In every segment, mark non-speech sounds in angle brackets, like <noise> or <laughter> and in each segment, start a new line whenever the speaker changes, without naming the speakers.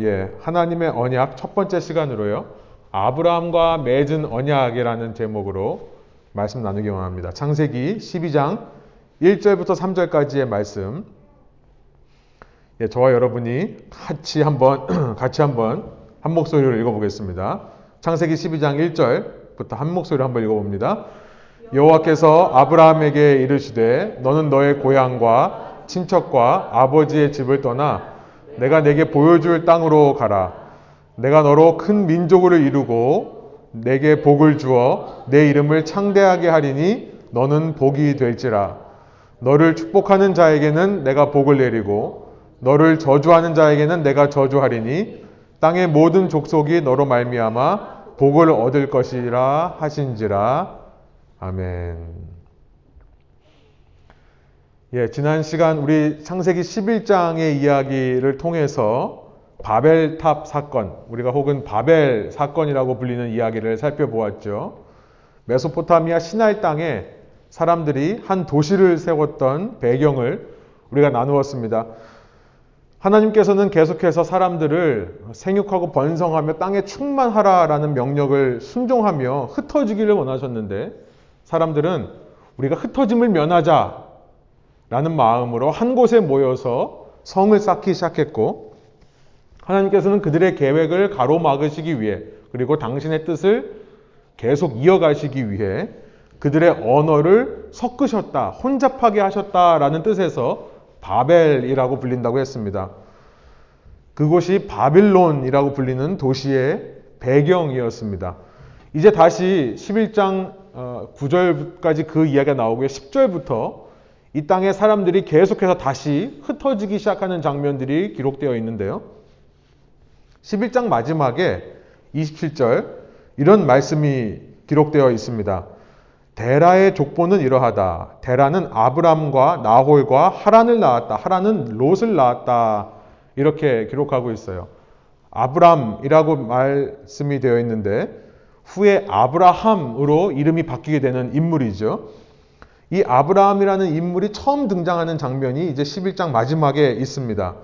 예, 하나님의 언약 첫 번째 시간으로요. 아브라함과 맺은 언약이라는 제목으로 말씀 나누기 원합니다. 창세기 12장 1절부터 3절까지의 말씀. 예, 저와 여러분이 같이 한번 <clears throat> 같이 한번 한 목소리로 읽어 보겠습니다. 창세기 12장 1절부터 한 목소리로 한번 읽어 봅니다. 여호와께서 아브라함에게 이르시되 너는 너의 고향과 친척과 아버지의 집을 떠나 내가 내게 보여줄 땅으로 가라. 내가 너로 큰 민족을 이루고 내게 복을 주어 내 이름을 창대하게 하리니 너는 복이 될지라. 너를 축복하는 자에게는 내가 복을 내리고 너를 저주하는 자에게는 내가 저주하리니 땅의 모든 족속이 너로 말미암아 복을 얻을 것이라 하신지라. 아멘. 예, 지난 시간 우리 창세기 11장의 이야기를 통해서 바벨탑 사건, 우리가 혹은 바벨 사건이라고 불리는 이야기를 살펴보았죠. 메소포타미아 시날 땅에 사람들이 한 도시를 세웠던 배경을 우리가 나누었습니다. 하나님께서는 계속해서 사람들을 생육하고 번성하며 땅에 충만하라라는 명령을 순종하며 흩어지기를 원하셨는데 사람들은 우리가 흩어짐을 면하자 라는 마음으로 한 곳에 모여서 성을 쌓기 시작했고 하나님께서는 그들의 계획을 가로막으시기 위해 그리고 당신의 뜻을 계속 이어가시기 위해 그들의 언어를 섞으셨다, 혼잡하게 하셨다라는 뜻에서 바벨이라고 불린다고 했습니다. 그곳이 바빌론이라고 불리는 도시의 배경이었습니다. 이제 다시 11장 9절까지 그 이야기가 나오고요. 10절부터 이 땅의 사람들이 계속해서 다시 흩어지기 시작하는 장면들이 기록되어 있는데요. 11장 마지막에 27절 이런 말씀이 기록되어 있습니다. 데라의 족보는 이러하다. 데라는 아브람과 나홀과 하란을 낳았다. 하란은 롯을 낳았다. 이렇게 기록하고 있어요. 아브람이라고 말씀이 되어 있는데 후에 아브라함으로 이름이 바뀌게 되는 인물이죠. 이 아브라함이라는 인물이 처음 등장하는 장면이 이제 11장 마지막에 있습니다.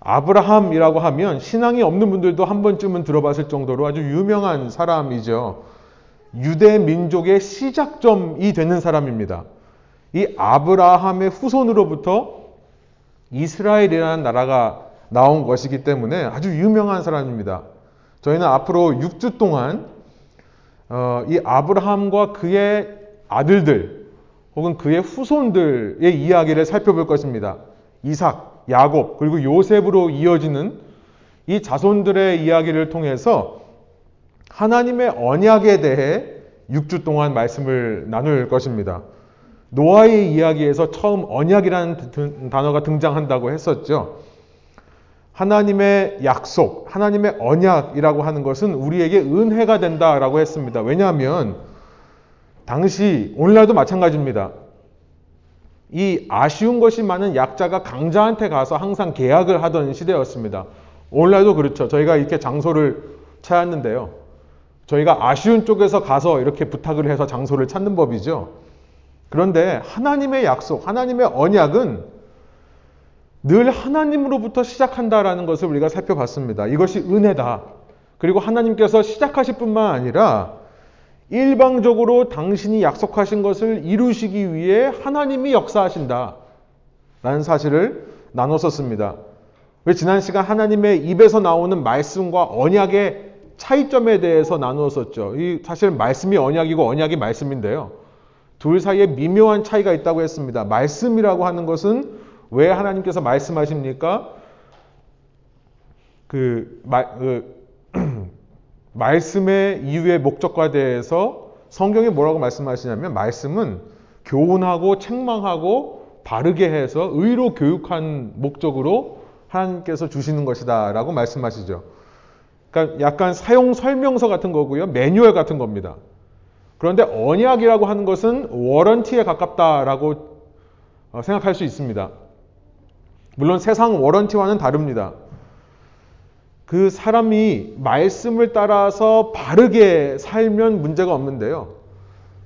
아브라함이라고 하면 신앙이 없는 분들도 한 번쯤은 들어봤을 정도로 아주 유명한 사람이죠. 유대 민족의 시작점이 되는 사람입니다. 이 아브라함의 후손으로부터 이스라엘이라는 나라가 나온 것이기 때문에 아주 유명한 사람입니다. 저희는 앞으로 6주 동안 어, 이 아브라함과 그의 아들들 혹은 그의 후손들의 이야기를 살펴볼 것입니다. 이삭, 야곱, 그리고 요셉으로 이어지는 이 자손들의 이야기를 통해서 하나님의 언약에 대해 6주 동안 말씀을 나눌 것입니다. 노아의 이야기에서 처음 언약이라는 단어가 등장한다고 했었죠. 하나님의 약속, 하나님의 언약이라고 하는 것은 우리에게 은혜가 된다라고 했습니다. 왜냐하면 당시 오늘날도 마찬가지입니다. 이 아쉬운 것이 많은 약자가 강자한테 가서 항상 계약을 하던 시대였습니다. 오늘날도 그렇죠. 저희가 이렇게 장소를 찾았는데요. 저희가 아쉬운 쪽에서 가서 이렇게 부탁을 해서 장소를 찾는 법이죠. 그런데 하나님의 약속, 하나님의 언약은 늘 하나님으로부터 시작한다라는 것을 우리가 살펴봤습니다. 이것이 은혜다. 그리고 하나님께서 시작하실 뿐만 아니라 일방적으로 당신이 약속하신 것을 이루시기 위해 하나님이 역사하신다. 라는 사실을 나눴었습니다. 왜 지난 시간 하나님의 입에서 나오는 말씀과 언약의 차이점에 대해서 나누었었죠. 이 사실 말씀이 언약이고 언약이 말씀인데요. 둘 사이에 미묘한 차이가 있다고 했습니다. 말씀이라고 하는 것은 왜 하나님께서 말씀하십니까? 그, 마, 그 말씀의 이유의 목적과 대해서 성경이 뭐라고 말씀하시냐면 말씀은 교훈하고 책망하고 바르게 해서 의로 교육한 목적으로 하나님께서 주시는 것이다 라고 말씀하시죠. 그러니까 약간 사용 설명서 같은 거고요. 매뉴얼 같은 겁니다. 그런데 언약이라고 하는 것은 워런티에 가깝다라고 어, 생각할 수 있습니다. 물론 세상 워런티와는 다릅니다. 그 사람이 말씀을 따라서 바르게 살면 문제가 없는데요.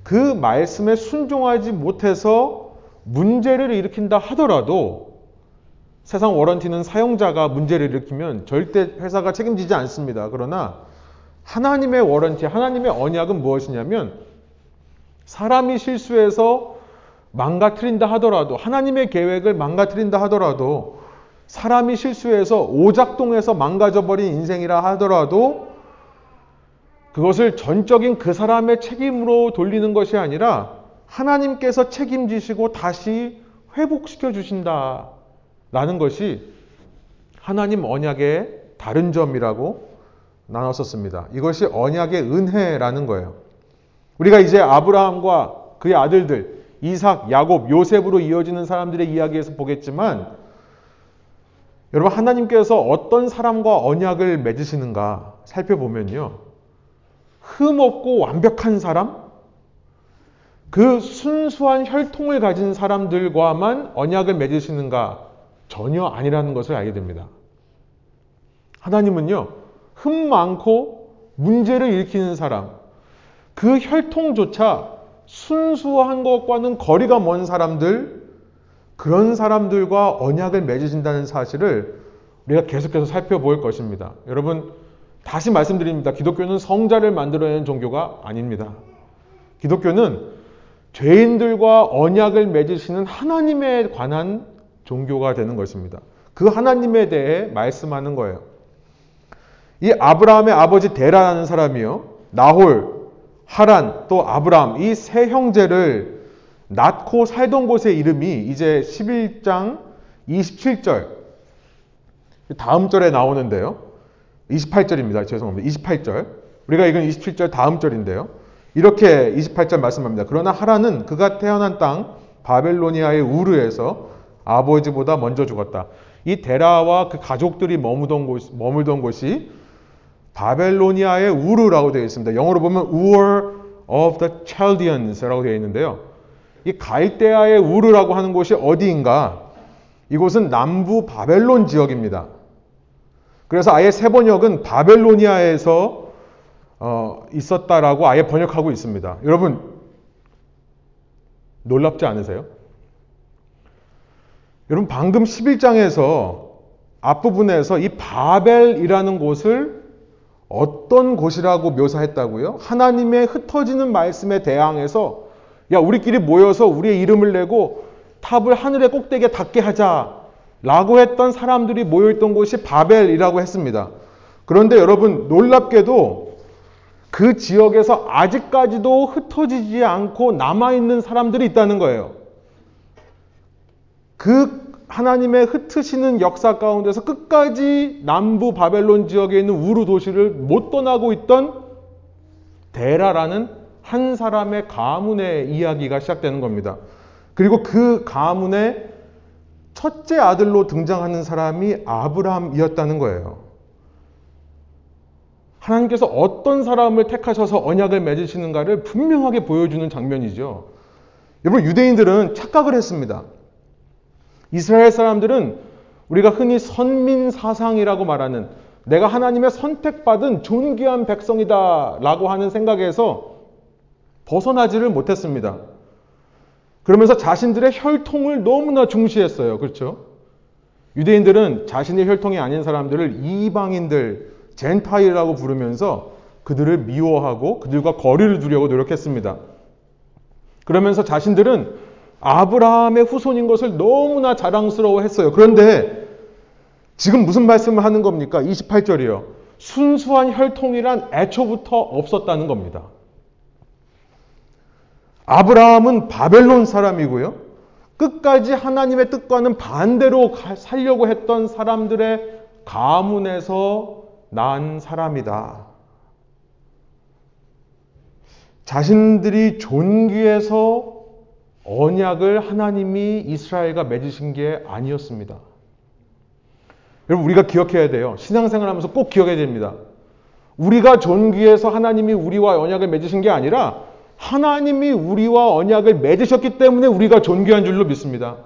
그 말씀에 순종하지 못해서 문제를 일으킨다 하더라도 세상 워런티는 사용자가 문제를 일으키면 절대 회사가 책임지지 않습니다. 그러나 하나님의 워런티, 하나님의 언약은 무엇이냐면 사람이 실수해서 망가뜨린다 하더라도 하나님의 계획을 망가뜨린다 하더라도 사람이 실수해서 오작동해서 망가져버린 인생이라 하더라도 그것을 전적인 그 사람의 책임으로 돌리는 것이 아니라 하나님께서 책임지시고 다시 회복시켜 주신다. 라는 것이 하나님 언약의 다른 점이라고 나눴었습니다. 이것이 언약의 은혜라는 거예요. 우리가 이제 아브라함과 그의 아들들, 이삭, 야곱, 요셉으로 이어지는 사람들의 이야기에서 보겠지만 여러분 하나님께서 어떤 사람과 언약을 맺으시는가 살펴보면요. 흠없고 완벽한 사람, 그 순수한 혈통을 가진 사람들과만 언약을 맺으시는가 전혀 아니라는 것을 알게 됩니다. 하나님은요, 흠 많고 문제를 일으키는 사람, 그 혈통조차 순수한 것과는 거리가 먼 사람들, 그런 사람들과 언약을 맺으신다는 사실을 우리가 계속해서 살펴볼 것입니다. 여러분, 다시 말씀드립니다. 기독교는 성자를 만들어내는 종교가 아닙니다. 기독교는 죄인들과 언약을 맺으시는 하나님에 관한 종교가 되는 것입니다. 그 하나님에 대해 말씀하는 거예요. 이 아브라함의 아버지 데라라는 사람이요. 나홀, 하란, 또 아브라함 이 세 형제를 낳고 살던 곳의 이름이 이제 11장 27절 다음 절에 나오는데요. 28절입니다. 죄송합니다. 28절. 우리가 읽은 27절 다음 절인데요. 이렇게 28절 말씀합니다. 그러나 하란은 그가 태어난 땅 바벨로니아의 우르에서 아버지보다 먼저 죽었다. 이 데라와 그 가족들이 머무던 곳, 머물던 곳이 바벨로니아의 우르라고 되어 있습니다. 영어로 보면 Ur of the Chaldeans라고 되어 있는데요. 이 갈대아의 우르라고 하는 곳이 어디인가? 이곳은 남부 바벨론 지역입니다. 그래서 아예 세 번역은 바벨로니아에서 어, 있었다라고 아예 번역하고 있습니다. 여러분 놀랍지 않으세요? 여러분 방금 11장에서 앞부분에서 이 바벨이라는 곳을 어떤 곳이라고 묘사했다고요? 하나님의 흩어지는 말씀에 대항해서 야 우리끼리 모여서 우리의 이름을 내고 탑을 하늘의 꼭대기에 닿게 하자 라고 했던 사람들이 모여있던 곳이 바벨이라고 했습니다. 그런데 여러분 놀랍게도 그 지역에서 아직까지도 흩어지지 않고 남아있는 사람들이 있다는 거예요. 그 하나님의 흩으시는 역사 가운데서 끝까지 남부 바벨론 지역에 있는 우르 도시를 못 떠나고 있던 데라라는 한 사람의 가문의 이야기가 시작되는 겁니다. 그리고 그 가문의 첫째 아들로 등장하는 사람이 아브라함이었다는 거예요. 하나님께서 어떤 사람을 택하셔서 언약을 맺으시는가를 분명하게 보여주는 장면이죠. 여러분, 유대인들은 착각을 했습니다. 이스라엘 사람들은 우리가 흔히 선민 사상이라고 말하는 내가 하나님의 선택받은 존귀한 백성이다 라고 하는 생각에서 벗어나지를 못했습니다. 그러면서 자신들의 혈통을 너무나 중시했어요. 그렇죠? 유대인들은 자신의 혈통이 아닌 사람들을 이방인들, 젠타일이라고 부르면서 그들을 미워하고 그들과 거리를 두려고 노력했습니다. 그러면서 자신들은 아브라함의 후손인 것을 너무나 자랑스러워 했어요. 그런데 지금 무슨 말씀을 하는 겁니까? 28절이요. 순수한 혈통이란 애초부터 없었다는 겁니다. 아브라함은 바벨론 사람이고요. 끝까지 하나님의 뜻과는 반대로 살려고 했던 사람들의 가문에서 난 사람이다. 자신들이 존귀해서 언약을 하나님이 이스라엘과 맺으신 게 아니었습니다. 여러분 우리가 기억해야 돼요. 신앙생활 하면서 꼭 기억해야 됩니다. 우리가 존귀해서 하나님이 우리와 언약을 맺으신 게 아니라 하나님이 우리와 언약을 맺으셨기 때문에 우리가 존귀한 줄로 믿습니다.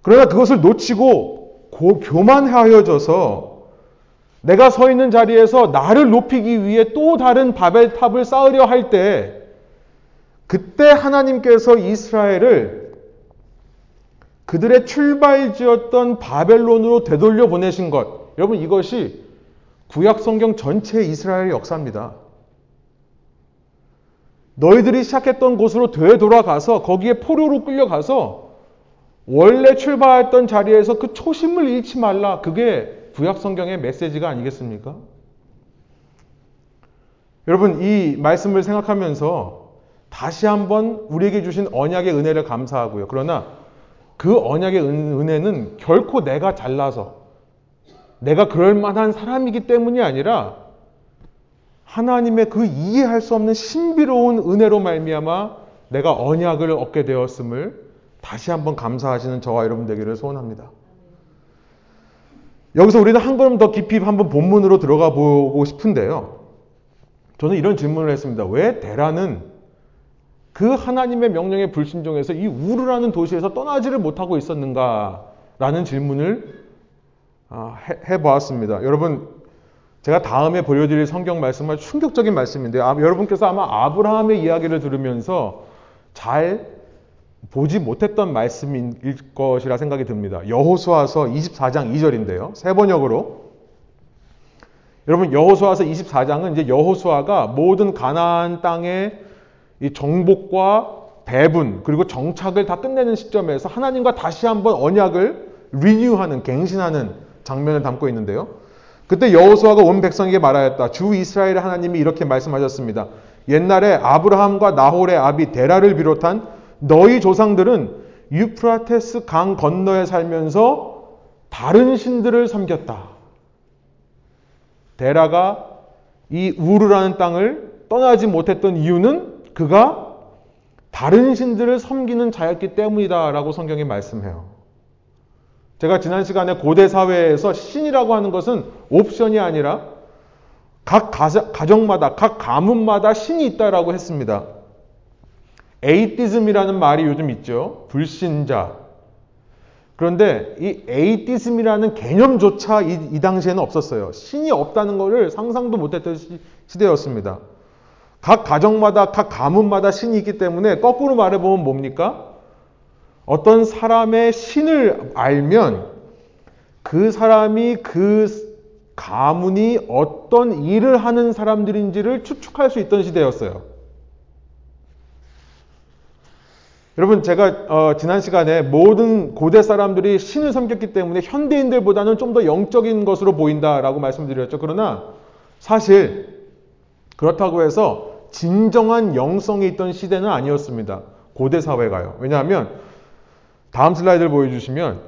그러나 그것을 놓치고 고, 교만하여져서 내가 서 있는 자리에서 나를 높이기 위해 또 다른 바벨탑을 쌓으려 할 때 그때 하나님께서 이스라엘을 그들의 출발지였던 바벨론으로 되돌려 보내신 것. 여러분 이것이 구약 성경 전체 이스라엘 역사입니다. 너희들이 시작했던 곳으로 되돌아가서 거기에 포로로 끌려가서 원래 출발했던 자리에서 그 초심을 잃지 말라. 그게 구약 성경의 메시지가 아니겠습니까? 여러분 이 말씀을 생각하면서 다시 한번 우리에게 주신 언약의 은혜를 감사하고요. 그러나 그 언약의 은혜는 결코 내가 잘나서 내가 그럴 만한 사람이기 때문이 아니라 하나님의 그 이해할 수 없는 신비로운 은혜로 말미암아 내가 언약을 얻게 되었음을 다시 한번 감사하시는 저와 여러분 되기를 소원합니다. 여기서 우리는 한 걸음 더 깊이 한번 본문으로 들어가 보고 싶은데요. 저는 이런 질문을 했습니다. 왜 대라는 그 하나님의 명령에 불순종해서 이 우르라는 도시에서 떠나지를 못하고 있었는가 라는 질문을 아, 해보았습니다. 여러분, 제가 다음에 보여드릴 성경 말씀은 충격적인 말씀인데요. 아, 여러분께서 아마 아브라함의 이야기를 들으면서 잘 보지 못했던 말씀일 것이라 생각이 듭니다. 여호수아서 24장 2절인데요. 세 번역으로 여러분 여호수아서 24장은 이제 여호수아가 모든 가나안 땅의 이 정복과 배분 그리고 정착을 다 끝내는 시점에서 하나님과 다시 한번 언약을 리뉴하는 갱신하는 장면을 담고 있는데요. 그때 여호수아가 온 백성에게 말하였다. 주 이스라엘 하나님이 이렇게 말씀하셨습니다. 옛날에 아브라함과 나홀의 아비 데라를 비롯한 너희 조상들은 유프라테스 강 건너에 살면서 다른 신들을 섬겼다. 데라가 이 우르라는 땅을 떠나지 못했던 이유는 그가 다른 신들을 섬기는 자였기 때문이다라고 성경이 말씀해요. 제가 지난 시간에 고대 사회에서 신이라고 하는 것은 옵션이 아니라 각 가정마다, 각 가문마다 신이 있다라고 했습니다. 에이티즘이라는 말이 요즘 있죠. 불신자. 그런데 이 에이티즘이라는 개념조차 이, 이 당시에는 없었어요. 신이 없다는 것을 상상도 못했던 시, 시대였습니다. 각 가정마다, 각 가문마다 신이 있기 때문에 거꾸로 말해보면 뭡니까? 어떤 사람의 신을 알면 그 사람이 그 가문이 어떤 일을 하는 사람들인지를 추측할 수 있던 시대였어요. 여러분 제가 어, 지난 시간에 모든 고대 사람들이 신을 섬겼기 때문에 현대인들보다는 좀 더 영적인 것으로 보인다라고 말씀드렸죠. 그러나 사실 그렇다고 해서 진정한 영성이 있던 시대는 아니었습니다. 고대 사회가요. 왜냐하면 다음 슬라이드를 보여주시면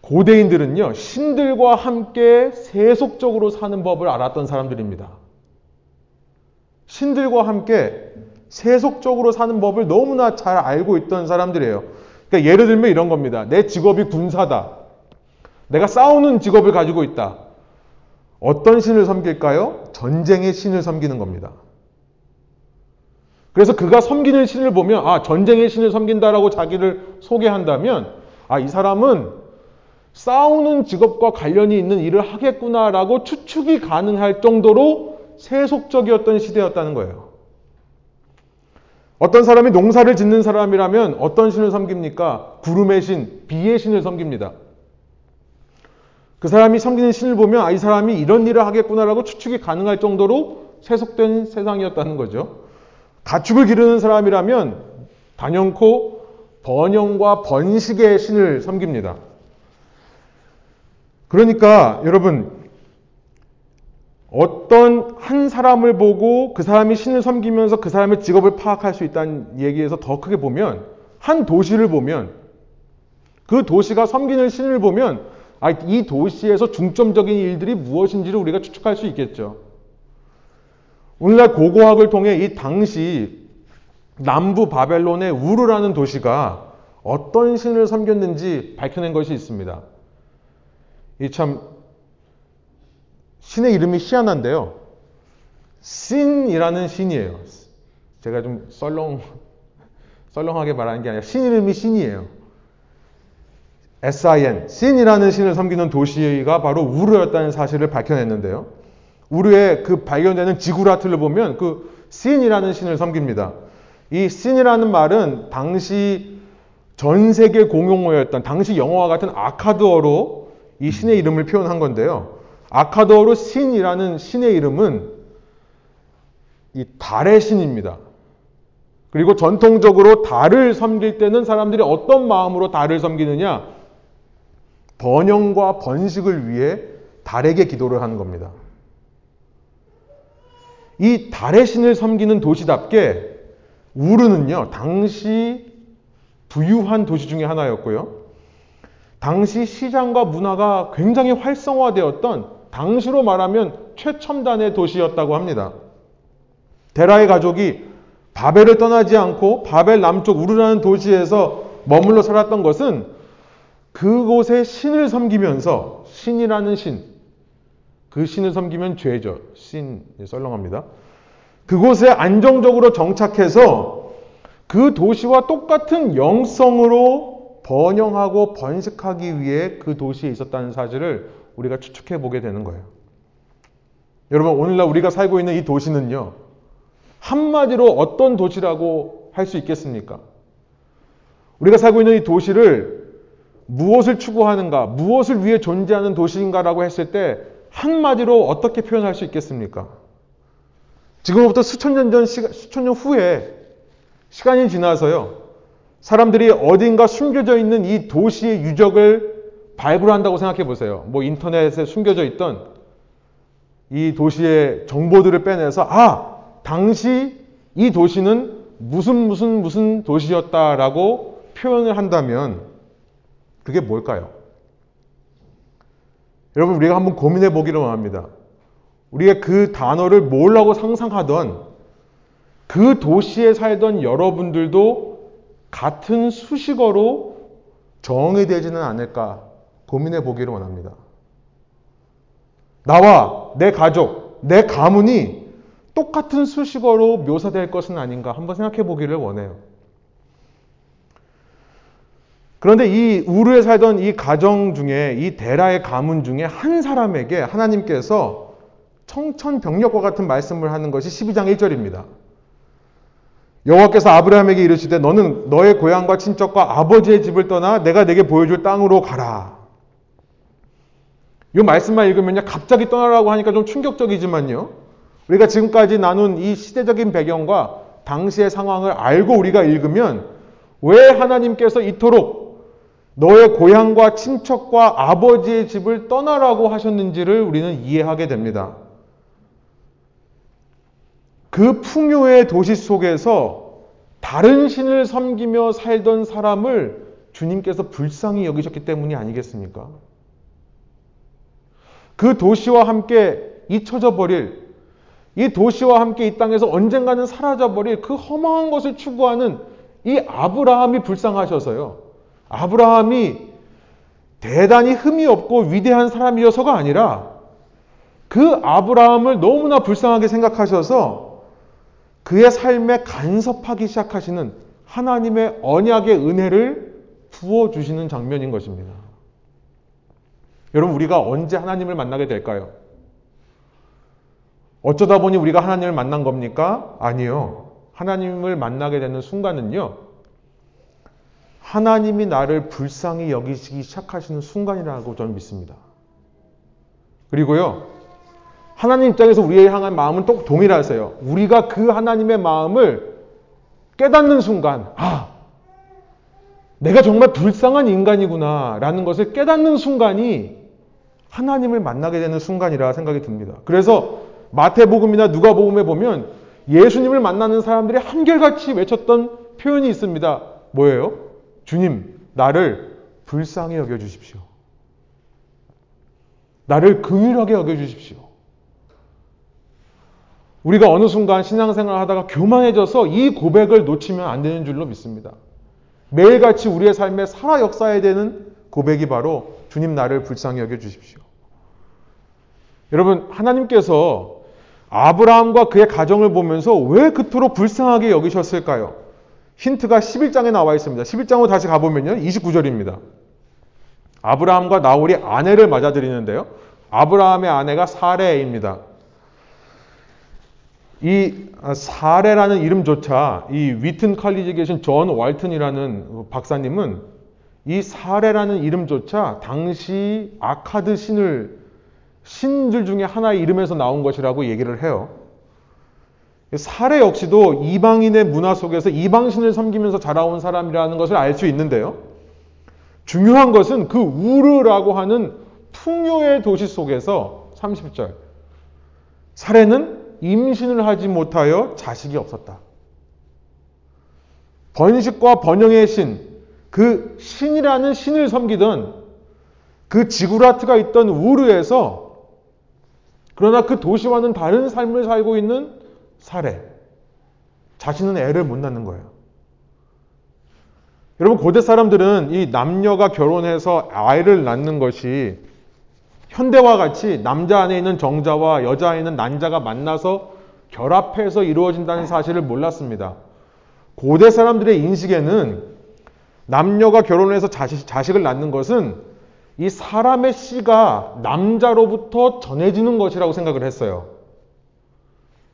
고대인들은요 신들과 함께 세속적으로 사는 법을 알았던 사람들입니다. 신들과 함께 세속적으로 사는 법을 너무나 잘 알고 있던 사람들이에요. 그러니까 예를 들면 이런 겁니다. 내 직업이 군사다. 내가 싸우는 직업을 가지고 있다. 어떤 신을 섬길까요? 전쟁의 신을 섬기는 겁니다. 그래서 그가 섬기는 신을 보면 아 전쟁의 신을 섬긴다라고 자기를 소개한다면 아 이 사람은 싸우는 직업과 관련이 있는 일을 하겠구나라고 추측이 가능할 정도로 세속적이었던 시대였다는 거예요. 어떤 사람이 농사를 짓는 사람이라면 어떤 신을 섬깁니까? 구름의 신, 비의 신을 섬깁니다. 그 사람이 섬기는 신을 보면 아, 이 사람이 이런 일을 하겠구나라고 추측이 가능할 정도로 세속된 세상이었다는 거죠. 가축을 기르는 사람이라면 단연코 번영과 번식의 신을 섬깁니다. 그러니까 여러분 어떤 한 사람을 보고 그 사람이 신을 섬기면서 그 사람의 직업을 파악할 수 있다는 얘기에서 더 크게 보면 한 도시를 보면 그 도시가 섬기는 신을 보면 아, 이 도시에서 중점적인 일들이 무엇인지를 우리가 추측할 수 있겠죠. 오늘날 고고학을 통해 이 당시 남부 바벨론의 우르라는 도시가 어떤 신을 섬겼는지 밝혀낸 것이 있습니다. 이 참 신의 이름이 희한한데요. 신이라는 신이에요. 제가 좀 썰렁, <laughs> 썰렁하게 말하는 게 아니라 신 이름이 신이에요. S-I-N, 신이라는 신을 섬기는 도시가 바로 우르였다는 사실을 밝혀냈는데요. 우르의 그 발견되는 지구라트를 보면 그 신이라는 신을 섬깁니다. 이 신이라는 말은 당시 전 세계 공용어였던 당시 영어와 같은 아카드어로 이 신의 이름을 표현한 건데요. 아카드어로 신이라는 신의 이름은 이 달의 신입니다. 그리고 전통적으로 달을 섬길 때는 사람들이 어떤 마음으로 달을 섬기느냐? 번영과 번식을 위해 달에게 기도를 하는 겁니다. 이 달의 신을 섬기는 도시답게 우르는요, 당시 부유한 도시 중의 하나였고요. 당시 시장과 문화가 굉장히 활성화되었던 당시로 말하면 최첨단의 도시였다고 합니다. 데라의 가족이 바벨을 떠나지 않고 바벨 남쪽 우르라는 도시에서 머물러 살았던 것은 그곳에 신을 섬기면서 신이라는 신, 그 신을 섬기면 죄죠. 신, 썰렁합니다. 그곳에 안정적으로 정착해서 그 도시와 똑같은 영성으로 번영하고 번식하기 위해 그 도시에 있었다는 사실을 우리가 추측해 보게 되는 거예요. 여러분, 오늘날 우리가 살고 있는 이 도시는요, 한마디로 어떤 도시라고 할 수 있겠습니까? 우리가 살고 있는 이 도시를 무엇을 추구하는가, 무엇을 위해 존재하는 도시인가라고 했을 때 한마디로 어떻게 표현할 수 있겠습니까? 지금부터 수천 년 전, 수천 년 후에 시간이 지나서요. 사람들이 어딘가 숨겨져 있는 이 도시의 유적을 발굴한다고 생각해 보세요. 뭐 인터넷에 숨겨져 있던 이 도시의 정보들을 빼내서 아, 당시 이 도시는 무슨 무슨 무슨 도시였다라고 표현을 한다면 그게 뭘까요? 여러분 우리가 한번 고민해 보기를 원합니다. 우리가 그 단어를 뭐라고 상상하던 그 도시에 살던 여러분들도 같은 수식어로 정의되지는 않을까 고민해 보기를 원합니다. 나와 내 가족, 내 가문이 똑같은 수식어로 묘사될 것은 아닌가 한번 생각해 보기를 원해요. 그런데 이 우르에 살던 이 가정 중에 이 데라의 가문 중에 한 사람에게 하나님께서 청천벽력과 같은 말씀을 하는 것이 12장 1절입니다. 여호와께서 아브라함에게 이르시되 너는 너의 고향과 친척과 아버지의 집을 떠나 내가 내게 보여줄 땅으로 가라. 이 말씀만 읽으면 갑자기 떠나라고 하니까 좀 충격적이지만요. 우리가 지금까지 나눈 이 시대적인 배경과 당시의 상황을 알고 우리가 읽으면 왜 하나님께서 이토록 너의 고향과 친척과 아버지의 집을 떠나라고 하셨는지를 우리는 이해하게 됩니다. 그 풍요의 도시 속에서 다른 신을 섬기며 살던 사람을 주님께서 불쌍히 여기셨기 때문이 아니겠습니까? 그 도시와 함께 잊혀져 버릴, 이 도시와 함께 이 땅에서 언젠가는 사라져 버릴 그 허망한 것을 추구하는 이 아브라함이 불쌍하셔서요. 아브라함이 대단히 흠이 없고 위대한 사람이어서가 아니라 그 아브라함을 너무나 불쌍하게 생각하셔서 그의 삶에 간섭하기 시작하시는 하나님의 언약의 은혜를 부어주시는 장면인 것입니다. 여러분, 우리가 언제 하나님을 만나게 될까요? 어쩌다 보니 우리가 하나님을 만난 겁니까? 아니요. 하나님을 만나게 되는 순간은요, 하나님이 나를 불쌍히 여기시기 시작하시는 순간이라고 저는 믿습니다. 그리고요, 하나님 입장에서 우리에 향한 마음은 또 동일하세요. 우리가 그 하나님의 마음을 깨닫는 순간, 아, 내가 정말 불쌍한 인간이구나, 라는 것을 깨닫는 순간이 하나님을 만나게 되는 순간이라 생각이 듭니다. 그래서 마태복음이나 누가복음에 보면 예수님을 만나는 사람들이 한결같이 외쳤던 표현이 있습니다. 뭐예요? 주님, 나를 불쌍히 여겨 주십시오. 나를 긍휼하게 여겨 주십시오. 우리가 어느 순간 신앙생활을 하다가 교만해져서 이 고백을 놓치면 안 되는 줄로 믿습니다. 매일같이 우리의 삶에 살아 역사해야 되는 고백이 바로 주님 나를 불쌍히 여겨 주십시오. 여러분, 하나님께서 아브라함과 그의 가정을 보면서 왜 그토록 불쌍하게 여기셨을까요? 힌트가 11장에 나와 있습니다. 11장으로 다시 가보면요. 29절입니다. 아브라함과 나홀이 아내를 맞아들이는데요. 아브라함의 아내가 사래입니다. 이 사래라는 이름조차 이 휘튼 칼리지에 계신 존 왈튼이라는 박사님은 이 사래라는 이름조차 당시 아카드 신을 신들 중에 하나의 이름에서 나온 것이라고 얘기를 해요. 사례 역시도 이방인의 문화 속에서 이방신을 섬기면서 자라온 사람이라는 것을 알 수 있는데요. 중요한 것은 그 우르라고 하는 풍요의 도시 속에서 30절 사례는 임신을 하지 못하여 자식이 없었다. 번식과 번영의 신, 그 신이라는 신을 섬기던 그 지구라트가 있던 우르에서 그러나 그 도시와는 다른 삶을 살고 있는 사례. 자신은 애를 못 낳는 거예요. 여러분, 고대 사람들은 이 남녀가 결혼해서 아이를 낳는 것이 현대와 같이 남자 안에 있는 정자와 여자 안에 있는 난자가 만나서 결합해서 이루어진다는 사실을 몰랐습니다. 고대 사람들의 인식에는 남녀가 결혼해서 자식, 자식을 낳는 것은 이 사람의 씨가 남자로부터 전해지는 것이라고 생각을 했어요.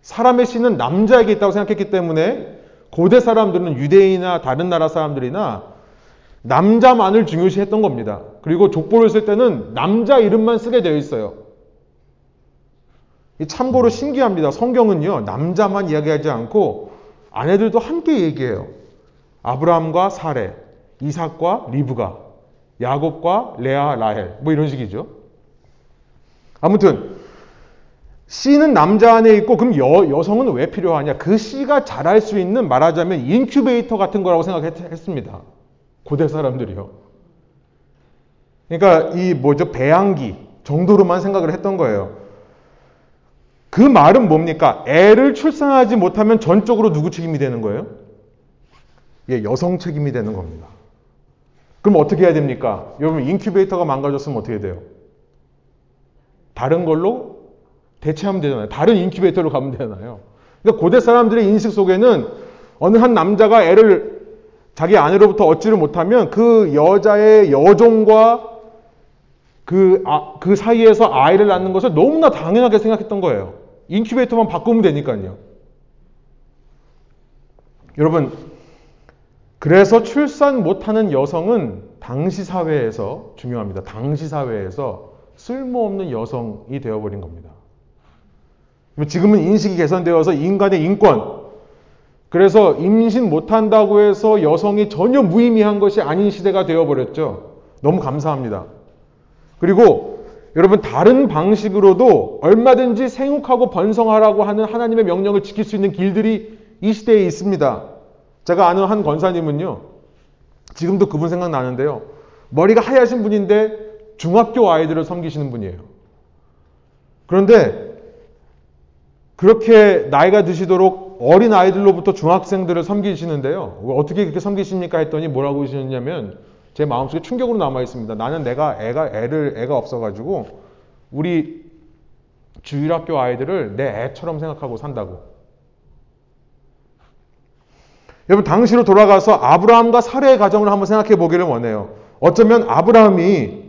사람의 씨는 남자에게 있다고 생각했기 때문에 고대 사람들은 유대인이나 다른 나라 사람들이나 남자만을 중요시했던 겁니다. 그리고 족보를 쓸 때는 남자 이름만 쓰게 되어 있어요. 참고로 신기합니다. 성경은요, 남자만 이야기하지 않고 아내들도 함께 얘기해요. 아브라함과 사래, 이삭과 리브가, 야곱과 레아, 라헬, 뭐 이런 식이죠. 아무튼, 씨는 남자 안에 있고, 그럼 여, 여성은 왜 필요하냐? 그 씨가 자랄 수 있는 말하자면 인큐베이터 같은 거라고 생각했습니다. 고대 사람들이요. 그러니까 이 뭐죠? 배양기 정도로만 생각을 했던 거예요. 그 말은 뭡니까? 애를 출산하지 못하면 전적으로 누구 책임이 되는 거예요? 예, 여성 책임이 되는 겁니다. 그럼 어떻게 해야 됩니까? 여러분, 인큐베이터가 망가졌으면 어떻게 돼요? 다른 걸로 대체하면 되잖아요. 다른 인큐베이터로 가면 되잖아요. 그러니까 고대 사람들의 인식 속에는 어느 한 남자가 애를 자기 아내로부터 얻지를 못하면 그 여자의 여종과 그, 아, 그 사이에서 아이를 낳는 것을 너무나 당연하게 생각했던 거예요. 인큐베이터만 바꾸면 되니까요. 여러분, 그래서 출산 못하는 여성은 당시 사회에서 중요합니다. 당시 사회에서 쓸모없는 여성이 되어버린 겁니다. 지금은 인식이 개선되어서 인간의 인권, 그래서 임신 못한다고 해서 여성이 전혀 무의미한 것이 아닌 시대가 되어버렸죠. 너무 감사합니다. 그리고 여러분 다른 방식으로도 얼마든지 생육하고 번성하라고 하는 하나님의 명령을 지킬 수 있는 길들이 이 시대에 있습니다. 제가 아는 한 권사님은요. 지금도 그분 생각나는데요. 머리가 하얗신 분인데 중학교 아이들을 섬기시는 분이에요. 그런데 그렇게 나이가 드시도록 어린 아이들로부터 중학생들을 섬기시는데요. 어떻게 그렇게 섬기십니까? 했더니 뭐라고 하시냐면 제 마음속에 충격으로 남아 있습니다. 나는 내가 애가 애를 애가 없어가지고 우리 주일학교 아이들을 내 애처럼 생각하고 산다고. 여러분 당시로 돌아가서 아브라함과 사례의 가정을 한번 생각해 보기를 원해요. 어쩌면 아브라함이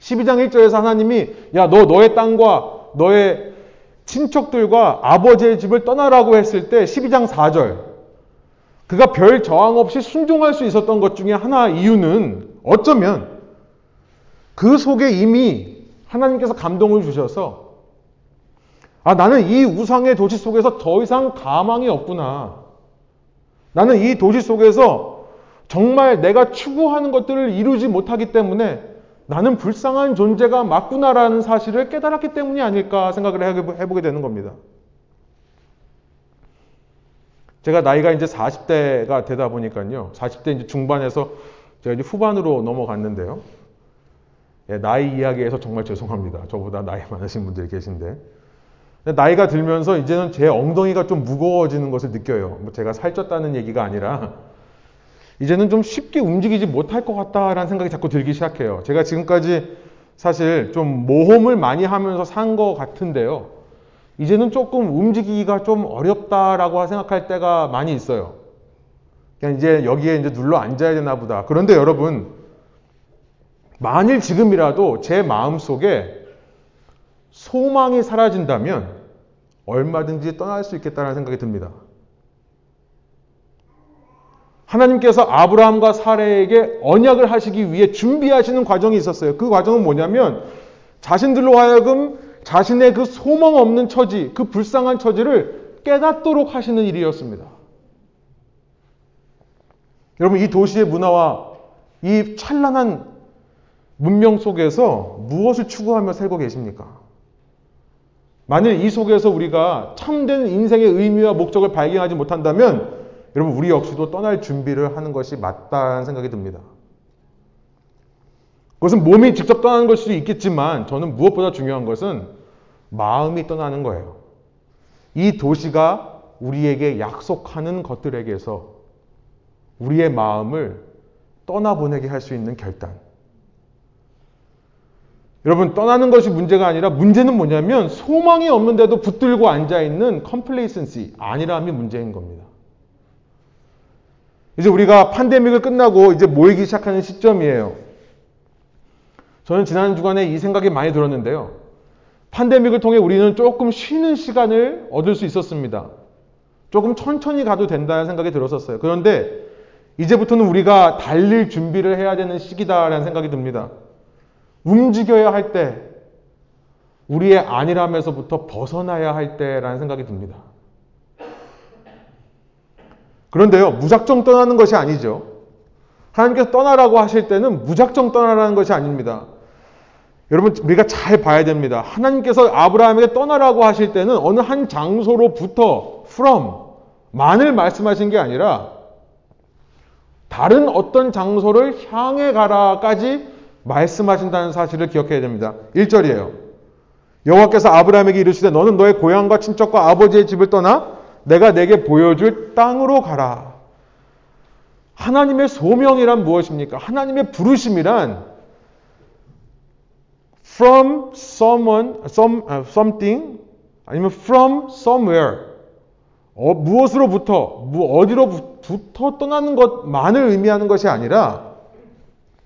12장 1절에서 하나님이 야 너 너의 땅과 너의 친척들과 아버지의 집을 떠나라고 했을 때 12장 4절 그가 별 저항 없이 순종할 수 있었던 것 중에 하나 이유는 어쩌면 그 속에 이미 하나님께서 감동을 주셔서 아 나는 이 우상의 도시 속에서 더 이상 가망이 없구나. 나는 이 도시 속에서 정말 내가 추구하는 것들을 이루지 못하기 때문에 나는 불쌍한 존재가 맞구나라는 사실을 깨달았기 때문이 아닐까 생각을 해보게 되는 겁니다. 제가 나이가 이제 40대가 되다 보니까요. 40대 이제 중반에서 제가 이제 후반으로 넘어갔는데요. 예, 나이 이야기에서 정말 죄송합니다. 저보다 나이 많으신 분들이 계신데. 나이가 들면서 이제는 제 엉덩이가 좀 무거워지는 것을 느껴요. 뭐 제가 살쪘다는 얘기가 아니라 이제는 좀 쉽게 움직이지 못할 것 같다라는 생각이 자꾸 들기 시작해요. 제가 지금까지 사실 좀 모험을 많이 하면서 산 것 같은데요. 이제는 조금 움직이기가 좀 어렵다라고 생각할 때가 많이 있어요. 그냥 이제 여기에 이제 눌러 앉아야 되나 보다. 그런데 여러분, 만일 지금이라도 제 마음 속에 소망이 사라진다면 얼마든지 떠날 수 있겠다는 생각이 듭니다. 하나님께서 아브라함과 사례에게 언약을 하시기 위해 준비하시는 과정이 있었어요. 그 과정은 뭐냐면 자신들로 하여금 자신의 그 소망 없는 처지, 그 불쌍한 처지를 깨닫도록 하시는 일이었습니다. 여러분, 이 도시의 문화와 이 찬란한 문명 속에서 무엇을 추구하며 살고 계십니까? 만일 이 속에서 우리가 참된 인생의 의미와 목적을 발견하지 못한다면 여러분 우리 역시도 떠날 준비를 하는 것이 맞다는 생각이 듭니다. 그것은 몸이 직접 떠나는 걸 수도 있겠지만 저는 무엇보다 중요한 것은 마음이 떠나는 거예요. 이 도시가 우리에게 약속하는 것들에게서 우리의 마음을 떠나보내게 할 수 있는 결단. 여러분, 떠나는 것이 문제가 아니라 문제는 뭐냐면 소망이 없는데도 붙들고 앉아있는 컴플레이센시, 안일함이 문제인 겁니다. 이제 우리가 팬데믹을 끝나고 이제 모이기 시작하는 시점이에요. 저는 지난 주간에 이 생각이 많이 들었는데요. 팬데믹을 통해 우리는 조금 쉬는 시간을 얻을 수 있었습니다. 조금 천천히 가도 된다는 생각이 들었었어요. 그런데 이제부터는 우리가 달릴 준비를 해야 되는 시기다라는 생각이 듭니다. 움직여야 할 때, 우리의 안일함에서부터 벗어나야 할 때라는 생각이 듭니다. 그런데요, 무작정 떠나는 것이 아니죠. 하나님께서 떠나라고 하실 때는 무작정 떠나라는 것이 아닙니다. 여러분, 우리가 잘 봐야 됩니다. 하나님께서 아브라함에게 떠나라고 하실 때는 어느 한 장소로부터 from 만을 말씀하신 게 아니라 다른 어떤 장소를 향해 가라까지 말씀하신다는 사실을 기억해야 됩니다. 1절이에요. 여호와께서 아브라함에게 이르시되 너는 너의 고향과 친척과 아버지의 집을 떠나 내가 내게 보여줄 땅으로 가라. 하나님의 소명이란 무엇입니까? 하나님의 부르심이란 from someone, some, uh, something 아니면 from somewhere 어, 무엇으로부터, 무, 어디로부터 떠나는 것만을 의미하는 것이 아니라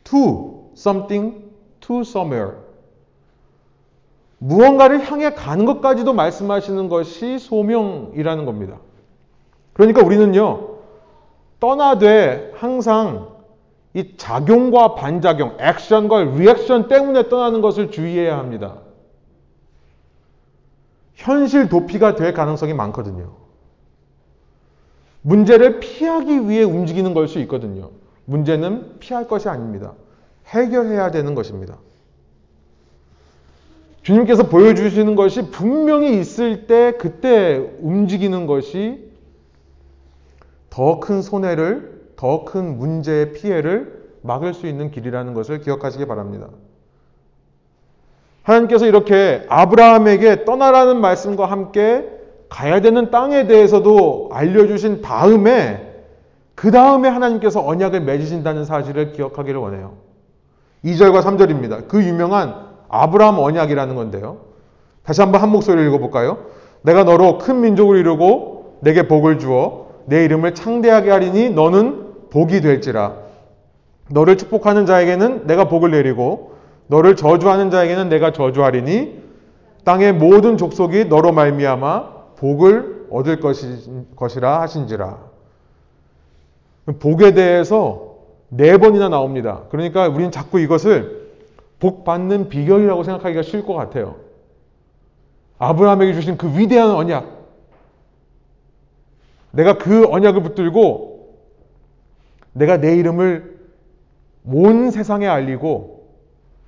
to something, to somewhere. 무언가를 향해 가는 것까지도 말씀하시는 것이 소명이라는 겁니다. 그러니까 우리는요, 떠나되 항상 이 작용과 반작용, 액션과 리액션 때문에 떠나는 것을 주의해야 합니다. 현실 도피가 될 가능성이 많거든요. 문제를 피하기 위해 움직이는 걸 수 있거든요. 문제는 피할 것이 아닙니다. 해결해야 되는 것입니다. 주님께서 보여주시는 것이 분명히 있을 때 그때 움직이는 것이 더 큰 손해를, 더 큰 문제의 피해를 막을 수 있는 길이라는 것을 기억하시기 바랍니다. 하나님께서 이렇게 아브라함에게 떠나라는 말씀과 함께 가야 되는 땅에 대해서도 알려주신 다음에 그 다음에 하나님께서 언약을 맺으신다는 사실을 기억하기를 원해요. 2절과 3절입니다. 그 유명한 아브라함 언약이라는 건데요. 다시 한번 한 목소리를 읽어볼까요? 내가 너로 큰 민족을 이루고 내게 복을 주어 내 이름을 창대하게 하리니 너는 복이 될지라. 너를 축복하는 자에게는 내가 복을 내리고 너를 저주하는 자에게는 내가 저주하리니 땅의 모든 족속이 너로 말미암아 복을 얻을 것이 라 하신지라. 복에 대해서 네 번이나 나옵니다. 그러니까 우리는 자꾸 이것을 복 받는 비결이라고 생각하기가 쉬울 것 같아요. 아브라함에게 주신 그 위대한 언약. 내가 그 언약을 붙들고 내가 내 이름을 온 세상에 알리고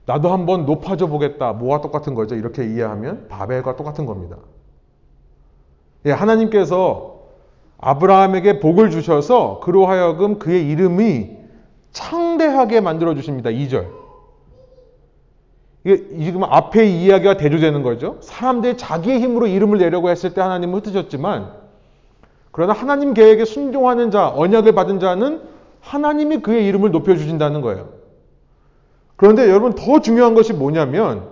나도 한번 높아져 보겠다. 뭐와 똑같은 거죠? 이렇게 이해하면 바벨과 똑같은 겁니다. 예, 하나님께서 아브라함에게 복을 주셔서 그로 하여금 그의 이름이 창대하게 만들어 주십니다. 2절. 이게 지금 앞에 이야기가 대조되는 거죠. 사람들이 자기의 힘으로 이름을 내려고 했을 때 하나님은 흩으셨지만 그러나 하나님 계획에 순종하는 자, 언약을 받은 자는 하나님이 그의 이름을 높여 주신다는 거예요. 그런데 여러분 더 중요한 것이 뭐냐면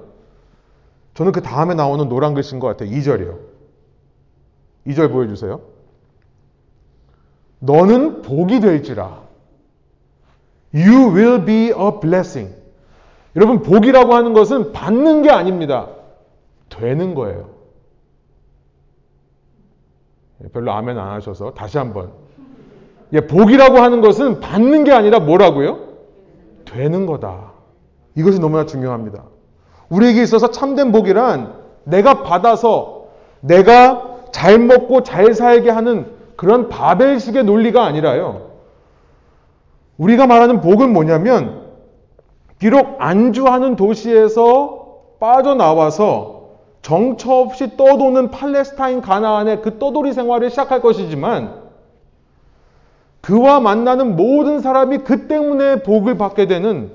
저는 그 다음에 나오는 노란 글씨인 것 같아요. 2절이요. 2절 보여주세요. 너는 복이 될지라. You will be a blessing. 여러분, 복이라고 하는 것은 받는 게 아닙니다. 되는 거예요. 별로 아멘 안 하셔서 다시 한번. 예, 복이라고 하는 것은 받는 게 아니라 뭐라고요? 되는 거다. 이것이 너무나 중요합니다. 우리에게 있어서 참된 복이란 내가 받아서 내가 잘 먹고 잘 살게 하는 그런 바벨식의 논리가 아니라요. 우리가 말하는 복은 뭐냐면 비록 안주하는 도시에서 빠져나와서 정처 없이 떠도는 팔레스타인 가나안의 그 떠돌이 생활을 시작할 것이지만 그와 만나는 모든 사람이 그 때문에 복을 받게 되는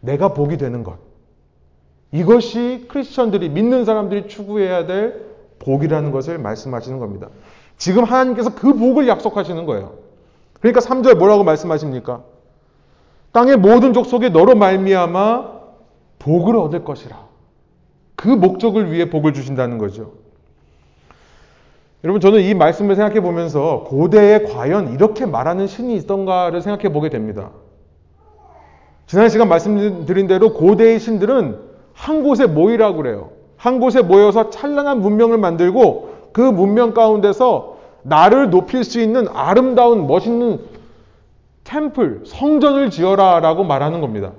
내가 복이 되는 것. 이것이 크리스천들이 믿는 사람들이 추구해야 될 복이라는 것을 말씀하시는 겁니다. 지금 하나님께서 그 복을 약속하시는 거예요. 그러니까 3절 뭐라고 말씀하십니까? 땅의 모든 족속이 너로 말미암아 복을 얻을 것이라. 그 목적을 위해 복을 주신다는 거죠. 여러분 저는 이 말씀을 생각해 보면서 고대에 과연 이렇게 말하는 신이 있던가를 생각해 보게 됩니다. 지난 시간 말씀드린 대로 고대의 신들은 한 곳에 모이라고 그래요. 한 곳에 모여서 찬란한 문명을 만들고 그 문명 가운데서 나를 높일 수 있는 아름다운 멋있는 템플, 성전을 지어라 라고 말하는 겁니다.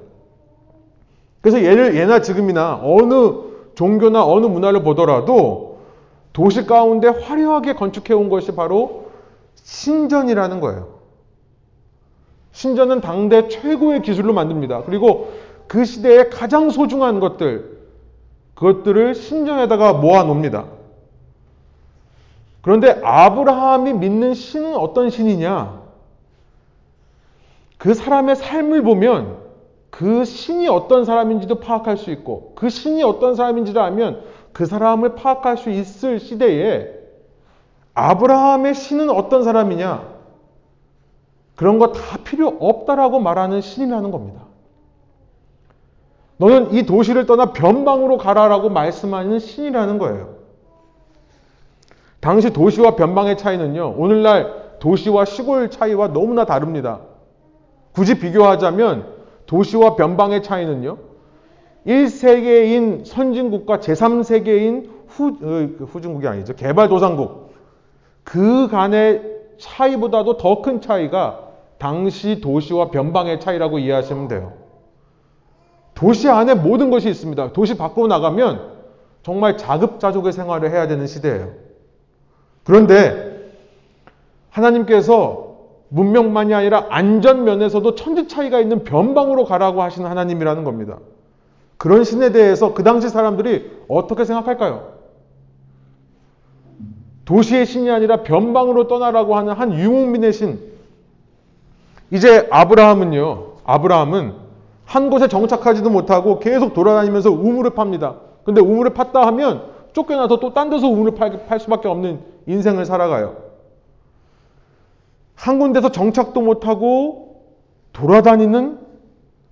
그래서 예를, 예나 지금이나 어느 종교나 어느 문화를 보더라도 도시 가운데 화려하게 건축해 온 것이 바로 신전이라는 거예요. 신전은 당대 최고의 기술로 만듭니다. 그리고 그 시대의 가장 소중한 것들, 그것들을 신전에다가 모아 놓습니다. 그런데 아브라함이 믿는 신은 어떤 신이냐? 그 사람의 삶을 보면 그 신이 어떤 사람인지도 파악할 수 있고 그 신이 어떤 사람인지를 알면 그 사람을 파악할 수 있을 시대에 아브라함의 신은 어떤 사람이냐? 그런 거 다 필요 없다라고 말하는 신이라는 겁니다. 너는 이 도시를 떠나 변방으로 가라라고 말씀하는 신이라는 거예요. 당시 도시와 변방의 차이는요, 오늘날 도시와 시골 차이와 너무나 다릅니다. 굳이 비교하자면 도시와 변방의 차이는요, 1세계인 선진국과 제3세계인 후, 어, 후진국이 아니죠. 개발도상국. 그 간의 차이보다도 더 큰 차이가 당시 도시와 변방의 차이라고 이해하시면 돼요. 도시 안에 모든 것이 있습니다. 도시 밖으로 나가면 정말 자급자족의 생활을 해야 되는 시대예요. 그런데 하나님께서 문명만이 아니라 안전 면에서도 천지 차이가 있는 변방으로 가라고 하시는 하나님이라는 겁니다. 그런 신에 대해서 그 당시 사람들이 어떻게 생각할까요? 도시의 신이 아니라 변방으로 떠나라고 하는 한 유목민의 신. 이제 아브라함은요, 아브라함은 한 곳에 정착하지도 못하고 계속 돌아다니면서 우물을 팝니다. 근데 우물을 팠다 하면 쫓겨나서 또 딴 데서 우물을 팔, 팔 수밖에 없는 인생을 살아가요. 한 군데서 정착도 못하고 돌아다니는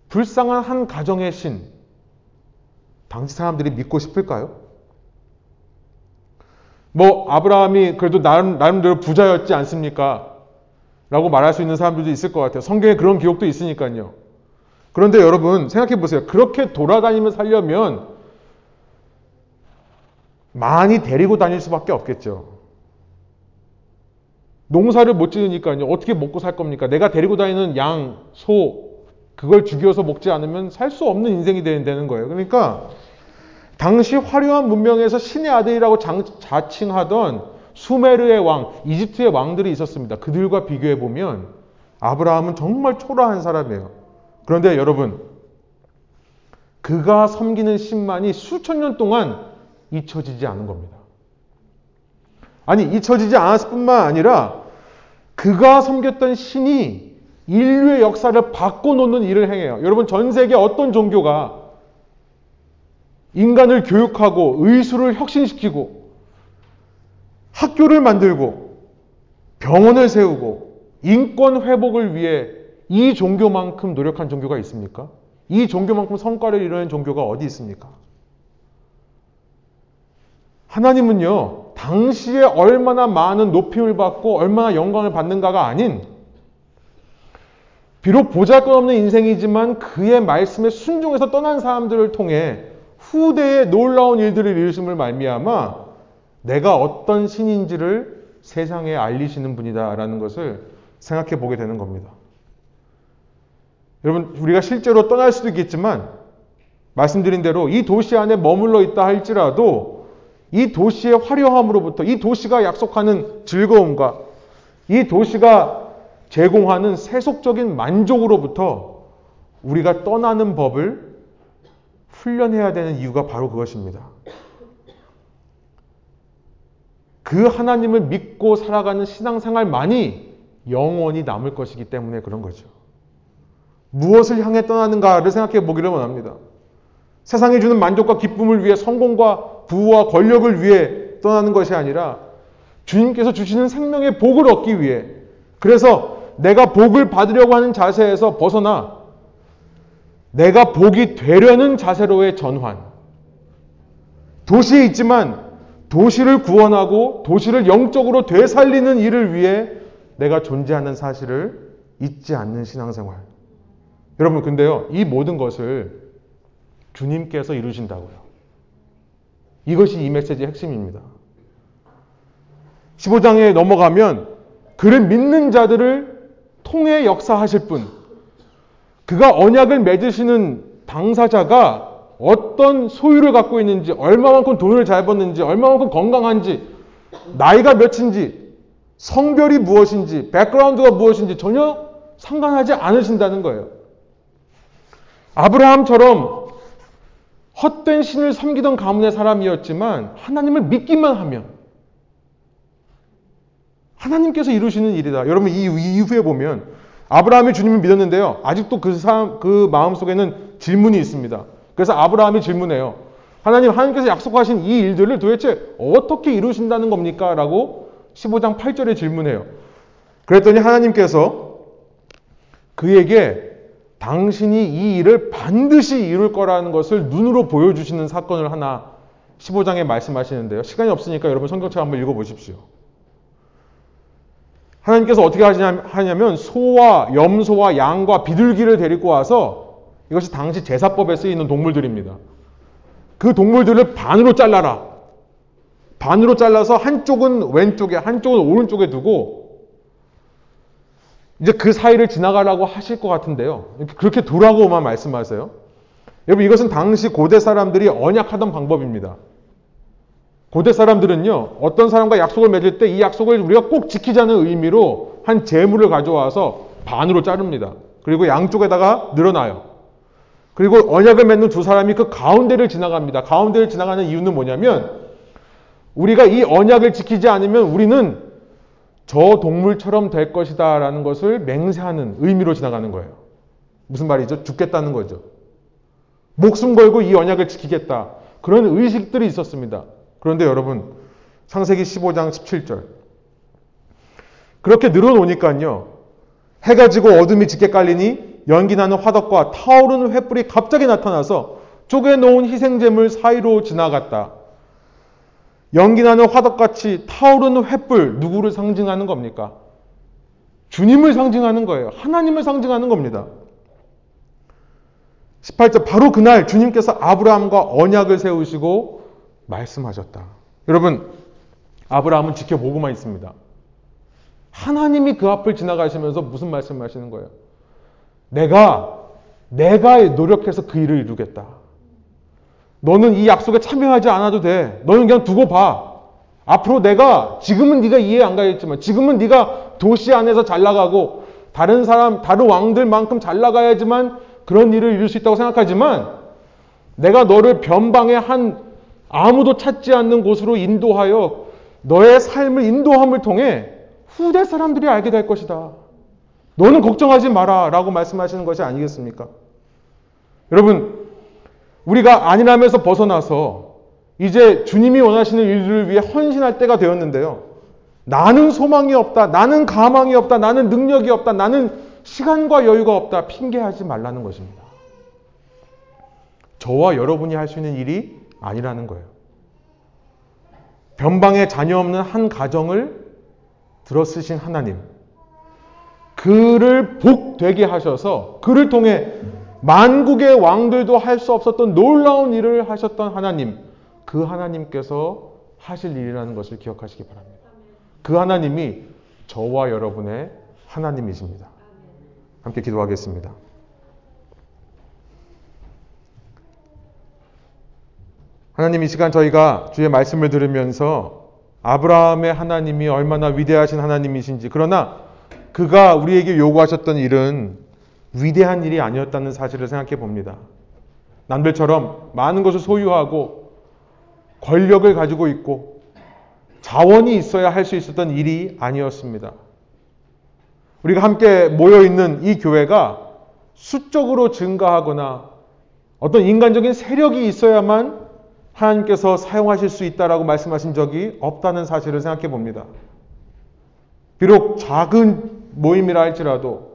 불쌍한 한 가정의 신. 당시 사람들이 믿고 싶을까요? 뭐, 아브라함이 그래도 나름, 나름대로 부자였지 않습니까? 라고 말할 수 있는 사람들도 있을 것 같아요. 성경에 그런 기록도 있으니까요. 그런데 여러분, 생각해 보세요. 그렇게 돌아다니며 살려면 많이 데리고 다닐 수밖에 없겠죠. 농사를 못 지으니까요. 어떻게 먹고 살 겁니까? 내가 데리고 다니는 양, 소, 그걸 죽여서 먹지 않으면 살 수 없는 인생이 되는 거예요. 그러니까 당시 화려한 문명에서 신의 아들이라고 자칭하던 수메르의 왕, 이집트의 왕들이 있었습니다. 그들과 비교해 보면 아브라함은 정말 초라한 사람이에요. 그런데 여러분, 그가 섬기는 신만이 수천 년 동안 잊혀지지 않은 겁니다. 아니, 잊혀지지 않았을 뿐만 아니라 그가 섬겼던 신이 인류의 역사를 바꿔놓는 일을 행해요. 여러분, 전 세계 어떤 종교가 인간을 교육하고 의술을 혁신시키고 학교를 만들고 병원을 세우고 인권 회복을 위해 이 종교만큼 노력한 종교가 있습니까? 이 종교만큼 성과를 이루는 종교가 어디 있습니까? 하나님은요, 당시에 얼마나 많은 높임을 받고 얼마나 영광을 받는가가 아닌, 비록 보잘 것 없는 인생이지만 그의 말씀에 순종해서 떠난 사람들을 통해 후대에 놀라운 일들을 이루심을 말미암아 내가 어떤 신인지를 세상에 알리시는 분이다라는 것을 생각해 보게 되는 겁니다. 여러분, 우리가 실제로 떠날 수도 있겠지만, 말씀드린 대로 이 도시 안에 머물러 있다 할지라도 이 도시의 화려함으로부터 이 도시가 약속하는 즐거움과 이 도시가 제공하는 세속적인 만족으로부터 우리가 떠나는 법을 훈련해야 되는 이유가 바로 그것입니다. 그 하나님을 믿고 살아가는 신앙생활만이 영원히 남을 것이기 때문에 그런 거죠. 무엇을 향해 떠나는가를 생각해 보기를 원합니다. 세상이 주는 만족과 기쁨을 위해 성공과 부와 권력을 위해 떠나는 것이 아니라 주님께서 주시는 생명의 복을 얻기 위해 그래서 내가 복을 받으려고 하는 자세에서 벗어나 내가 복이 되려는 자세로의 전환. 도시에 있지만 도시를 구원하고 도시를 영적으로 되살리는 일을 위해 내가 존재하는 사실을 잊지 않는 신앙생활. 여러분, 근데요, 이 모든 것을 주님께서 이루신다고요. 이것이 이 메시지의 핵심입니다. 15장에 넘어가면 그를 믿는 자들을 통해 역사하실 분, 그가 언약을 맺으시는 당사자가 어떤 소유를 갖고 있는지, 얼마만큼 돈을 잘 버는지, 얼마만큼 건강한지, 나이가 몇인지, 성별이 무엇인지, 백그라운드가 무엇인지 전혀 상관하지 않으신다는 거예요. 아브라함처럼 헛된 신을 섬기던 가문의 사람이었지만 하나님을 믿기만 하면 하나님께서 이루시는 일이다. 여러분 이 이후에 보면 아브라함이 주님을 믿었는데요. 아직도 그 사람 그 마음 속에는 질문이 있습니다. 그래서 아브라함이 질문해요. 하나님 하나님께서 약속하신 이 일들을 도대체 어떻게 이루신다는 겁니까? 라고 15장 8절에 질문해요. 그랬더니 하나님께서 그에게 당신이 이 일을 반드시 이룰 거라는 것을 눈으로 보여주시는 사건을 하나 15장에 말씀하시는데요. 시간이 없으니까 여러분 성경책 한번 읽어보십시오. 하나님께서 어떻게 하냐면 소와 염소와 양과 비둘기를 데리고 와서 이것이 당시 제사법에 쓰이는 동물들입니다. 그 동물들을 반으로 잘라라. 반으로 잘라서 한쪽은 왼쪽에 한쪽은 오른쪽에 두고 이제 그 사이를 지나가라고 하실 것 같은데요. 그렇게 두라고만 말씀하세요. 여러분 이것은 당시 고대 사람들이 언약하던 방법입니다. 고대 사람들은요, 어떤 사람과 약속을 맺을 때 이 약속을 우리가 꼭 지키자는 의미로 한 재물을 가져와서 반으로 자릅니다. 그리고 양쪽에다가 늘어나요. 그리고 언약을 맺는 두 사람이 그 가운데를 지나갑니다. 가운데를 지나가는 이유는 뭐냐면, 우리가 이 언약을 지키지 않으면 우리는 저 동물처럼 될 것이다 라는 것을 맹세하는 의미로 지나가는 거예요. 무슨 말이죠? 죽겠다는 거죠. 목숨 걸고 이 언약을 지키겠다. 그런 의식들이 있었습니다. 그런데 여러분, 창세기 15장 17절. 그렇게 늘어놓으니까요. 해가 지고 어둠이 짙게 깔리니 연기 나는 화덕과 타오르는 횃불이 갑자기 나타나서 쪼개놓은 희생제물 사이로 지나갔다. 연기나는 화덕같이 타오르는 횃불 누구를 상징하는 겁니까? 주님을 상징하는 거예요. 하나님을 상징하는 겁니다. 18절 바로 그날 주님께서 아브라함과 언약을 세우시고 말씀하셨다. 여러분 아브라함은 지켜보고만 있습니다. 하나님이 그 앞을 지나가시면서 무슨 말씀하시는 거예요? 내가 내가 노력해서 그 일을 이루겠다. 너는 이 약속에 참여하지 않아도 돼. 너는 그냥 두고 봐. 앞으로 내가 지금은 네가 이해 안 가겠지만 지금은 네가 도시 안에서 잘 나가고 다른 사람 다른 왕들만큼 잘 나가야지만 그런 일을 이룰 수 있다고 생각하지만 내가 너를 변방의 한 아무도 찾지 않는 곳으로 인도하여 너의 삶을 인도함을 통해 후대 사람들이 알게 될 것이다. 너는 걱정하지 마라 라고 말씀하시는 것이 아니겠습니까? 여러분 우리가 안일함에서 벗어나서 이제 주님이 원하시는 일들을 위해 헌신할 때가 되었는데요. 나는 소망이 없다. 나는 가망이 없다. 나는 능력이 없다. 나는 시간과 여유가 없다. 핑계하지 말라는 것입니다. 저와 여러분이 할 수 있는 일이 아니라는 거예요. 변방에 자녀 없는 한 가정을 들어쓰신 하나님. 그를 복되게 하셔서 그를 통해 만국의 왕들도 할 수 없었던 놀라운 일을 하셨던 하나님, 그 하나님께서 하실 일이라는 것을 기억하시기 바랍니다. 그 하나님이 저와 여러분의 하나님이십니다. 함께 기도하겠습니다. 하나님 이 시간 저희가 주의 말씀을 들으면서 아브라함의 하나님이 얼마나 위대하신 하나님이신지 그러나 그가 우리에게 요구하셨던 일은 위대한 일이 아니었다는 사실을 생각해 봅니다. 남들처럼 많은 것을 소유하고 권력을 가지고 있고 자원이 있어야 할 수 있었던 일이 아니었습니다. 우리가 함께 모여 있는 이 교회가 수적으로 증가하거나 어떤 인간적인 세력이 있어야만 하나님께서 사용하실 수 있다라고 말씀하신 적이 없다는 사실을 생각해 봅니다. 비록 작은 모임이라 할지라도,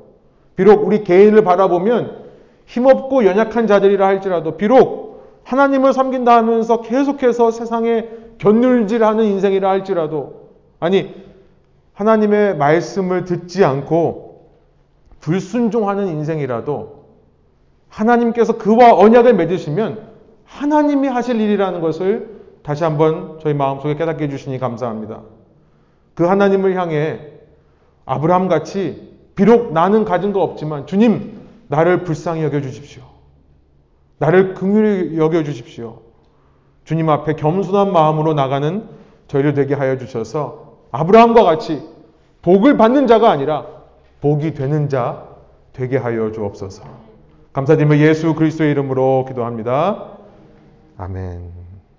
비록 우리 개인을 바라보면 힘없고 연약한 자들이라 할지라도, 비록 하나님을 섬긴다 하면서 계속해서 세상에 견눌질하는 인생이라 할지라도, 아니 하나님의 말씀을 듣지 않고 불순종하는 인생이라도 하나님께서 그와 언약을 맺으시면 하나님이 하실 일이라는 것을 다시 한번 저희 마음속에 깨닫게 해주시니 감사합니다. 그 하나님을 향해 아브라함 같이 비록 나는 가진 거 없지만 주님 나를 불쌍히 여겨 주십시오. 나를 긍휼히 여겨 주십시오. 주님 앞에 겸손한 마음으로 나가는 저희를 되게 하여 주셔서 아브라함과 같이 복을 받는 자가 아니라 복이 되는 자 되게 하여 주옵소서. 감사드리며 예수 그리스도의 이름으로 기도합니다. 아멘.